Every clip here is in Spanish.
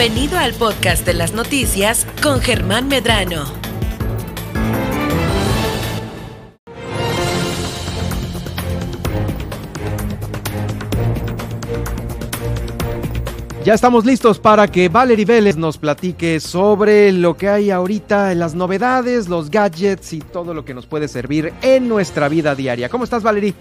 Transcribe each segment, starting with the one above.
Bienvenido al podcast de las noticias con Germán Medrano. Ya estamos listos para que Valerie Vélez nos platique sobre lo que hay ahorita, las novedades, los gadgets y todo lo que nos puede servir en nuestra vida diaria. ¿Cómo estás, Valerie?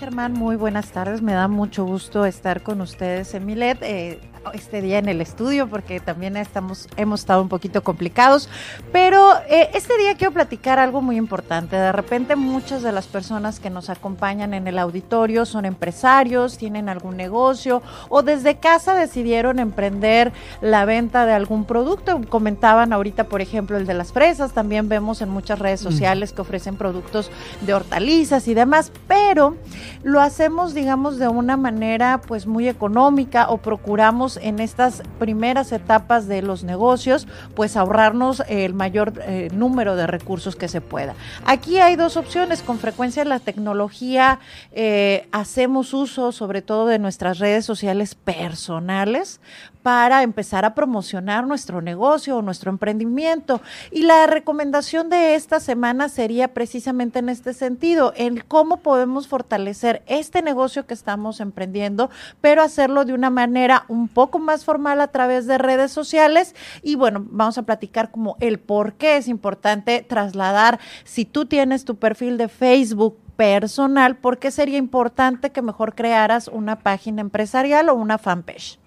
Germán, muy buenas tardes. Me da mucho gusto estar con ustedes en Milet. Eh, este día en el estudio porque también estamos, hemos estado un poquito complicados. Pero eh, este día quiero platicar algo muy importante. De repente muchas de las personas que nos acompañan en el auditorio son empresarios, tienen algún negocio o desde casa decidieron emprender la venta de algún producto. Comentaban ahorita, por ejemplo, el de las fresas. También vemos en muchas redes sociales que ofrecen productos de hortalizas y demás, pero lo hacemos, digamos, de una manera pues muy económica o procuramos en estas primeras etapas de los negocios, pues ahorrarnos el mayor eh, número de recursos que se pueda. Aquí hay dos opciones. Con frecuencia la tecnología eh, hacemos uso sobre todo de nuestras redes sociales personales para empezar a promocionar nuestro negocio o nuestro emprendimiento. Y la recomendación de esta semana sería precisamente en este sentido, en cómo podemos fortalecer este negocio que estamos emprendiendo, pero hacerlo de una manera un poco más formal a través de redes sociales. Y bueno, vamos a platicar como el por qué es importante trasladar, si tú tienes tu perfil de Facebook, personal, ¿por qué sería importante que mejor crearas una página empresarial o una fanpage?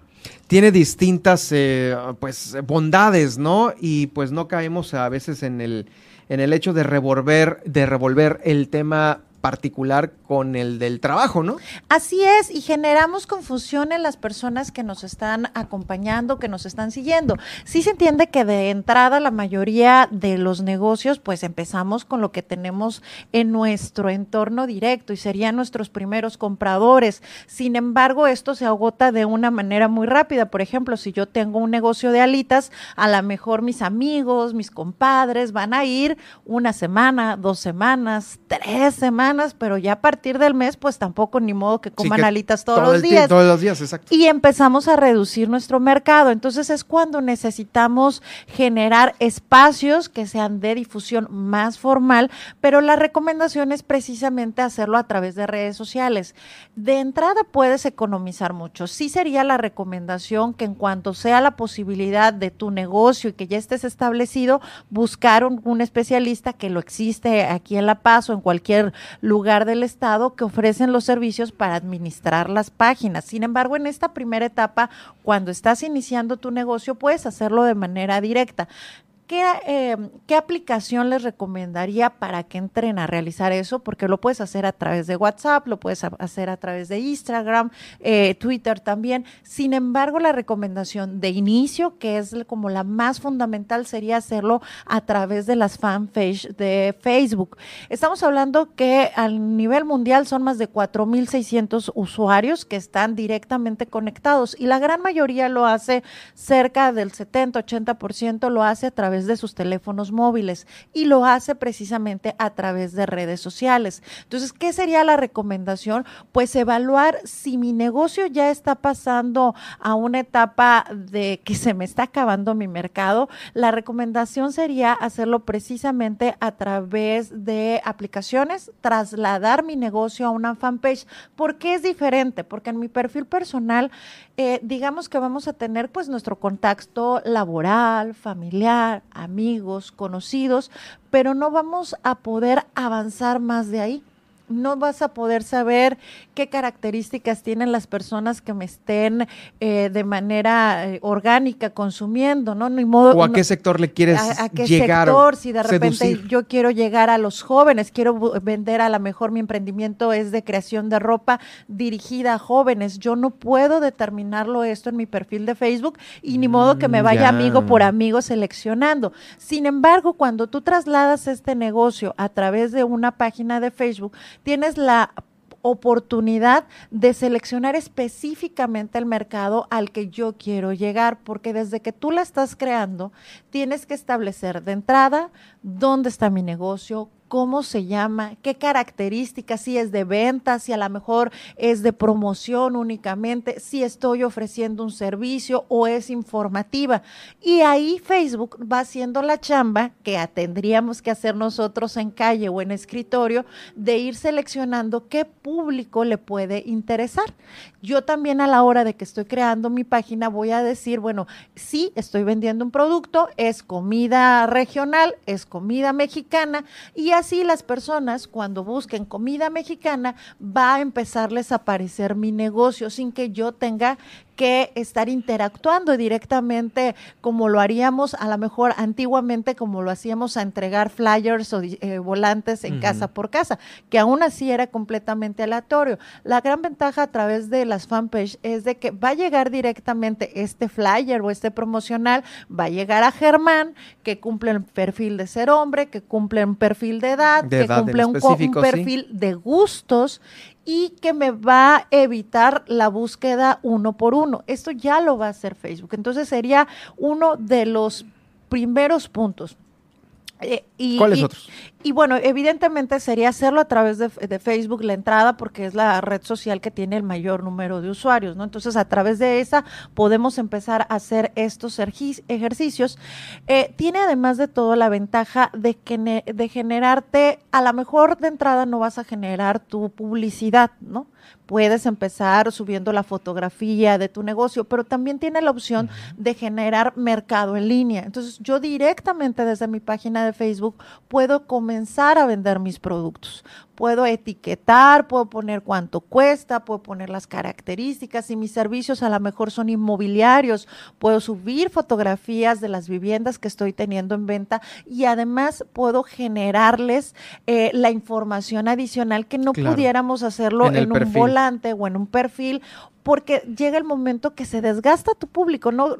Tiene distintas eh, pues bondades, ¿no? Y pues no caemos a veces en el en el hecho de revolver de revolver el tema particular con el del trabajo, ¿no? Así es, y generamos confusión en las personas que nos están acompañando, que nos están siguiendo. Sí se entiende que de entrada la mayoría de los negocios, pues empezamos con lo que tenemos en nuestro entorno directo y serían nuestros primeros compradores. Sin embargo, esto se agota de una manera muy rápida. Por ejemplo, si yo tengo un negocio de alitas, a lo mejor mis amigos, mis compadres van a ir una semana, dos semanas, tres semanas pero ya a partir del mes, pues tampoco ni modo que coman alitas todos los días. Todos los días, exacto. Y empezamos a reducir nuestro mercado. Entonces es cuando necesitamos generar espacios que sean de difusión más formal, pero la recomendación es precisamente hacerlo a través de redes sociales. De entrada puedes economizar mucho. Sí sería la recomendación que en cuanto sea la posibilidad de tu negocio y que ya estés establecido, buscar un, un especialista que lo existe aquí en La Paz o en cualquier lugar del Estado que ofrecen los servicios para administrar las páginas. Sin embargo, en esta primera etapa, cuando estás iniciando tu negocio, puedes hacerlo de manera directa. Eh, ¿Qué, aplicación les recomendaría para que entren a realizar eso? Porque lo puedes hacer a través de WhatsApp, lo puedes hacer a través de Instagram, eh, Twitter también. Sin embargo, la recomendación de inicio, que es como la más fundamental, sería hacerlo a través de las fanpage de Facebook. Estamos hablando que a nivel mundial son más de 4.600 usuarios que están directamente conectados y la gran mayoría lo hace cerca del 70-80% lo hace a través de sus teléfonos móviles y lo hace precisamente a través de redes sociales. Entonces, ¿qué sería la recomendación? Pues evaluar si mi negocio ya está pasando a una etapa de que se me está acabando mi mercado. La recomendación sería hacerlo precisamente a través de aplicaciones, trasladar mi negocio a una fanpage. ¿Por qué es diferente? Porque en mi perfil personal, eh, digamos que vamos a tener pues nuestro contacto laboral, familiar, amigos, conocidos, pero no vamos a poder avanzar más de ahí no vas a poder saber qué características tienen las personas que me estén eh, de manera eh, orgánica consumiendo, ¿no? Ni modo, o a qué sector le quieres a, a qué llegar sector, si de repente yo quiero llegar a los jóvenes, quiero vender a lo mejor mi emprendimiento es de creación de ropa dirigida a jóvenes, yo no puedo determinarlo esto en mi perfil de Facebook y ni modo que me mm, vaya amigo por amigo seleccionando. Sin embargo, cuando tú trasladas este negocio a través de una página de Facebook, tienes la oportunidad de seleccionar específicamente el mercado al que yo quiero llegar, porque desde que tú la estás creando, tienes que establecer de entrada dónde está mi negocio, cómo se llama, qué características, si es de venta, si a lo mejor es de promoción únicamente, si estoy ofreciendo un servicio o es informativa. Y ahí Facebook va haciendo la chamba que tendríamos que hacer nosotros en calle o en escritorio de ir seleccionando qué público le puede interesar. Yo también a la hora de que estoy creando mi página voy a decir, bueno, sí, estoy vendiendo un producto, es comida regional, es comida mexicana y así las personas cuando busquen comida mexicana va a empezarles a aparecer mi negocio sin que yo tenga que estar interactuando directamente como lo haríamos a lo mejor antiguamente, como lo hacíamos a entregar flyers o eh, volantes en casa por casa, que aún así era completamente aleatorio. La gran ventaja a través de las fanpage es de que va a llegar directamente este flyer o este promocional, va a llegar a Germán, que cumple el perfil de ser hombre, que cumple un perfil de edad, que cumple un, perfil de gustos y que me va a evitar la búsqueda uno por uno. Esto ya lo va a hacer Facebook. Entonces sería uno de los primeros puntos. Eh, y, ¿Cuáles otros? Y bueno, evidentemente sería hacerlo a través de, Facebook la entrada porque es la red social que tiene el mayor número de usuarios, ¿no? Entonces a través de esa podemos empezar a hacer estos ejercicios. Eh, tiene además de todo la ventaja de, que, de generarte, a lo mejor de entrada no vas a generar tu publicidad, ¿no? puedes empezar subiendo la fotografía de tu negocio, pero también tiene la opción de generar mercado en línea. Entonces, yo directamente desde mi página de Facebook puedo comenzar a vender mis productos puedo etiquetar, puedo poner cuánto cuesta, puedo poner las características y mis servicios a lo mejor son inmobiliarios, puedo subir fotografías de las viviendas que estoy teniendo en venta y además puedo generarles eh, la información adicional que no pudiéramos hacerlo en, un volante o en un perfil porque llega el momento que se desgasta tu público, no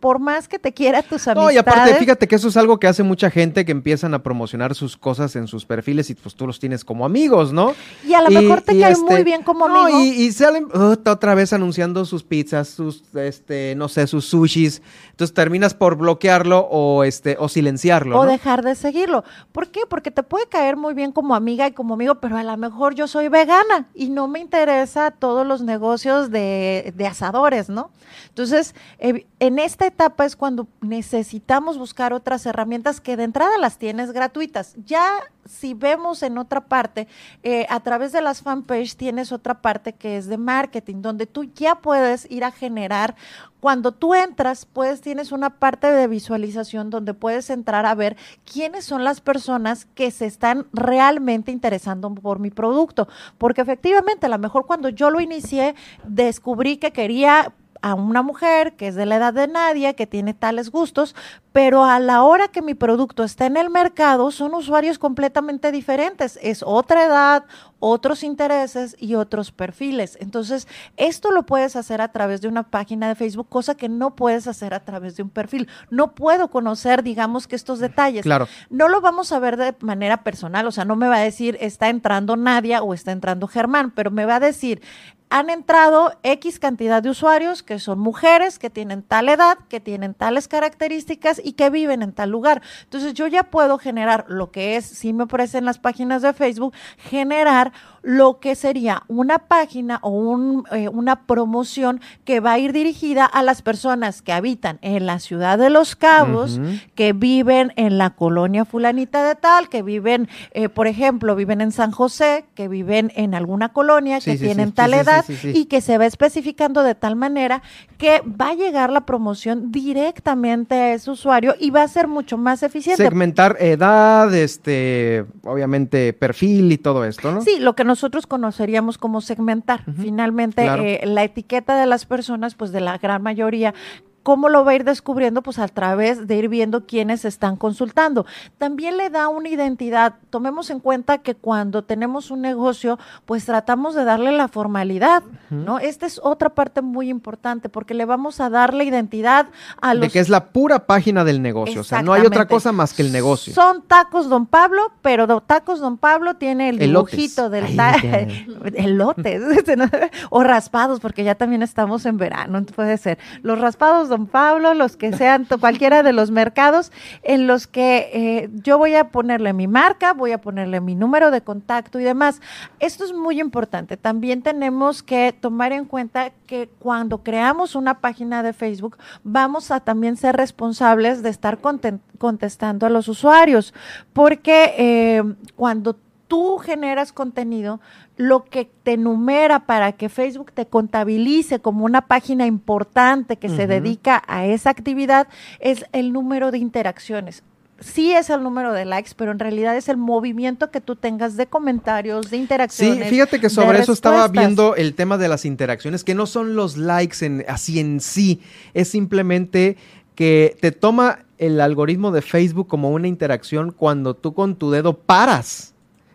por más que te quiera tus amistades. No, y aparte, fíjate que eso es algo que hace mucha gente que empiezan a promocionar sus cosas en sus perfiles y pues tú los tienes como amigos, ¿no? Y a lo mejor te cae muy este, bien como amigo. Y, y salen otra vez anunciando sus pizzas, sus, este, no sé, sus sushis. Entonces terminas por bloquearlo o, este, o silenciarlo. O dejar de seguirlo. ¿Por qué? Porque te puede caer muy bien como amiga y como amigo, pero a lo mejor yo soy vegana y no me interesa todos los negocios de, de asadores, ¿no? Entonces, en esta etapa es cuando necesitamos buscar otras herramientas que de entrada las tienes gratuitas. Ya si vemos en otra parte, eh, a través de las fanpage tienes otra parte que es de marketing, donde tú ya puedes ir a generar, cuando tú entras, pues tienes una parte de visualización donde puedes entrar a ver quiénes son las personas que se están realmente interesando por mi producto, porque efectivamente, a lo mejor cuando yo lo inicié, descubrí que quería a una mujer que es de la edad de Nadia, que tiene tales gustos, pero a la hora que mi producto está en el mercado son usuarios completamente diferentes. Es otra edad, otros intereses y otros perfiles. Entonces, esto lo puedes hacer a través de una página de Facebook, cosa que no puedes hacer a través de un perfil. No puedo conocer, digamos, que estos detalles. Claro. No lo vamos a ver de manera personal, o sea, no me va a decir está entrando Nadia o está entrando Germán, pero me va a decir han entrado X cantidad de usuarios que son mujeres, que tienen tal edad, que tienen tales características y que viven en tal lugar. Entonces yo ya puedo generar lo que es, si me aparecen las páginas de Facebook, generar lo que sería una página o un, eh, una promoción que va a ir dirigida a las personas que habitan en la ciudad de Los Cabos, que viven en la colonia fulanita de tal, que viven, eh, por ejemplo, viven en San José, que viven en alguna colonia, que tienen tal edad y que se va especificando de tal manera que va a llegar la promoción directamente a ese usuario y va a ser mucho más eficiente. Segmentar edad, este, obviamente perfil y todo esto, ¿no? Sí, lo que nosotros conoceríamos como segmentar. Finalmente, eh, la etiqueta de las personas, pues de la gran mayoría ¿Cómo lo va a ir descubriendo? Pues a través de ir viendo quiénes están consultando. También le da una identidad. Tomemos en cuenta que cuando tenemos un negocio, pues tratamos de darle la formalidad, ¿no? Esta es otra parte muy importante porque le vamos a dar la identidad a los... De que es la pura página del negocio, o sea, no hay otra cosa más que el negocio. Son tacos Don Pablo, pero tacos Don Pablo tiene el dibujito del elotes o raspados, porque ya también estamos en verano, puede ser. Los raspados Don Pablo, los que sean cualquiera de los mercados en los que eh, yo voy a ponerle mi marca, voy a ponerle mi número de contacto y demás. Esto es muy importante. También tenemos que tomar en cuenta que cuando creamos una página de Facebook, vamos a también ser responsables de estar contestando a los usuarios, porque eh, cuando tú generas contenido, lo que te numera para que Facebook te contabilice como una página importante que se dedica a esa actividad es el número de interacciones. Sí es el número de likes, pero en realidad es el movimiento que tú tengas de comentarios, de interacciones. Sí, fíjate que sobre eso estaba viendo el tema de las interacciones, que no son los likes en, así en sí, es simplemente que te toma el algoritmo de Facebook como una interacción cuando tú con tu dedo paras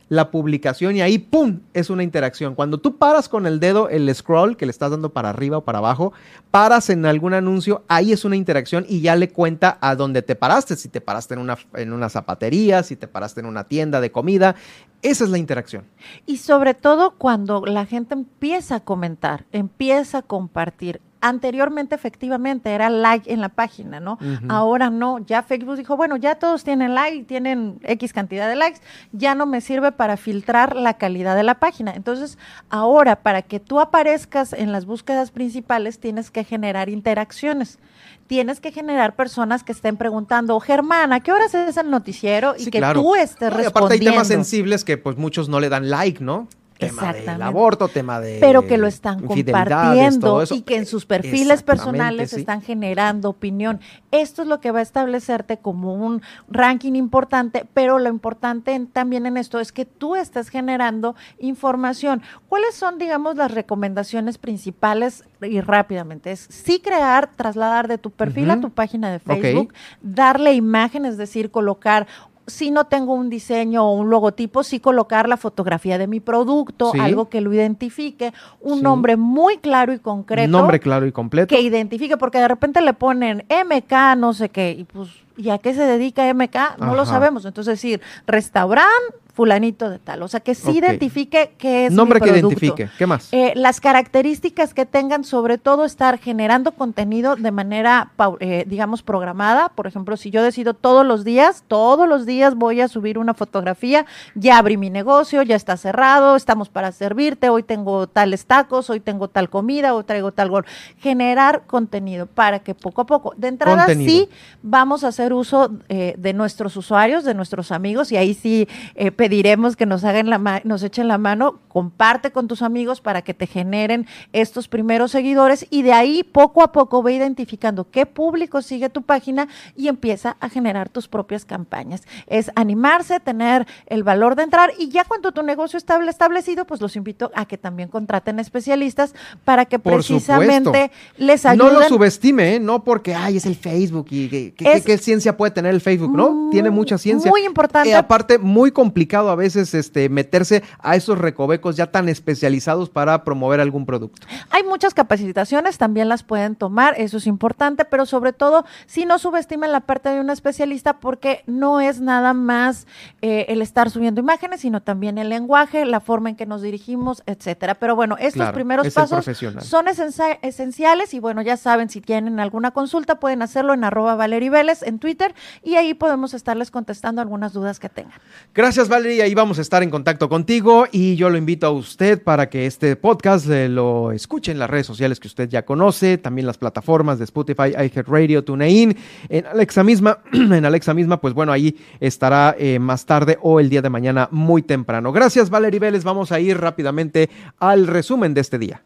la publicación y ahí, ¡pum!, es una interacción. Cuando tú paras con el dedo, el scroll que le estás dando para arriba o para abajo, paras en algún anuncio, ahí es una interacción y ya le cuenta a dónde te paraste, si te paraste en una, en una zapatería, si te paraste en una tienda de comida, esa es la interacción. Y sobre todo cuando la gente empieza a comentar, empieza a compartir, anteriormente efectivamente era like en la página, ¿no? Ahora no, ya Facebook dijo, bueno, ya todos tienen like, tienen X cantidad de likes, ya no me sirve para filtrar la calidad de la página. Entonces, ahora para que tú aparezcas en las búsquedas principales, tienes que generar interacciones. Tienes que generar personas que estén preguntando, Germán, ¿a qué horas es el noticiero? Y que tú estés respondiendo. aparte hay temas sensibles que pues muchos no le dan like, ¿no? Tema del aborto, tema de pero que lo están compartiendo y que en sus perfiles personales están generando opinión. Esto es lo que va a establecerte como un ranking importante, pero lo importante también en esto es que tú estés generando información. ¿Cuáles son, digamos, las recomendaciones principales y rápidamente? Es sí crear, trasladar de tu perfil a tu página de Facebook, darle imagen, es decir, colocar si no tengo un diseño o un logotipo, sí colocar la fotografía de mi producto, algo que lo identifique, un nombre muy claro y concreto. Un nombre claro y completo. Que identifique, porque de repente le ponen MK, no sé qué, y pues, ¿y a qué se dedica MK? No lo sabemos. Entonces, decir, restaurante fulanito de tal. O sea, que sí identifique qué es Nombre que identifique. ¿Qué más? Eh, las características que tengan, sobre todo, estar generando contenido de manera, eh, digamos, programada. Por ejemplo, si yo decido todos los días, todos los días voy a subir una fotografía, ya abrí mi negocio, ya está cerrado, estamos para servirte, hoy tengo tales tacos, hoy tengo tal comida, hoy traigo tal gol. Generar contenido para que poco a poco, de entrada sí vamos a hacer uso eh, de nuestros usuarios, de nuestros amigos, y ahí sí diremos que nos hagan la nos echen la mano, comparte con tus amigos para que te generen estos primeros seguidores y de ahí poco a poco ve identificando qué público sigue tu página y empieza a generar tus propias campañas. Es animarse, tener el valor de entrar y ya cuando tu negocio está establecido, pues los invito a que también contraten especialistas para que precisamente les ayuden. No lo subestime, ¿eh? no porque, ay, es el Facebook y qué ciencia puede tener el Facebook, ¿no? Tiene mucha ciencia. Muy importante. Y aparte, muy complicado a veces este, meterse a esos recovecos ya tan especializados para promover algún producto. Hay muchas capacitaciones, también las pueden tomar, eso es importante, pero sobre todo si no subestimen la parte de un especialista porque no es nada más eh, el estar subiendo imágenes, sino también el lenguaje, la forma en que nos dirigimos, etcétera. Pero bueno, estos primeros pasos son esenciales y bueno, ya saben, si tienen alguna consulta pueden hacerlo en arroba Valerie Vélez en Twitter y ahí podemos estarles contestando algunas dudas que tengan. Gracias, Valerie y ahí vamos a estar en contacto contigo y yo lo invito a usted para que este podcast eh, lo escuche en las redes sociales que usted ya conoce, también las plataformas de Spotify, iHeartRadio, TuneIn, en Alexa misma, en Alexa misma, pues bueno, ahí estará eh, más tarde o el día de mañana muy temprano. Gracias Valerie Vélez, vamos a ir rápidamente al resumen de este día.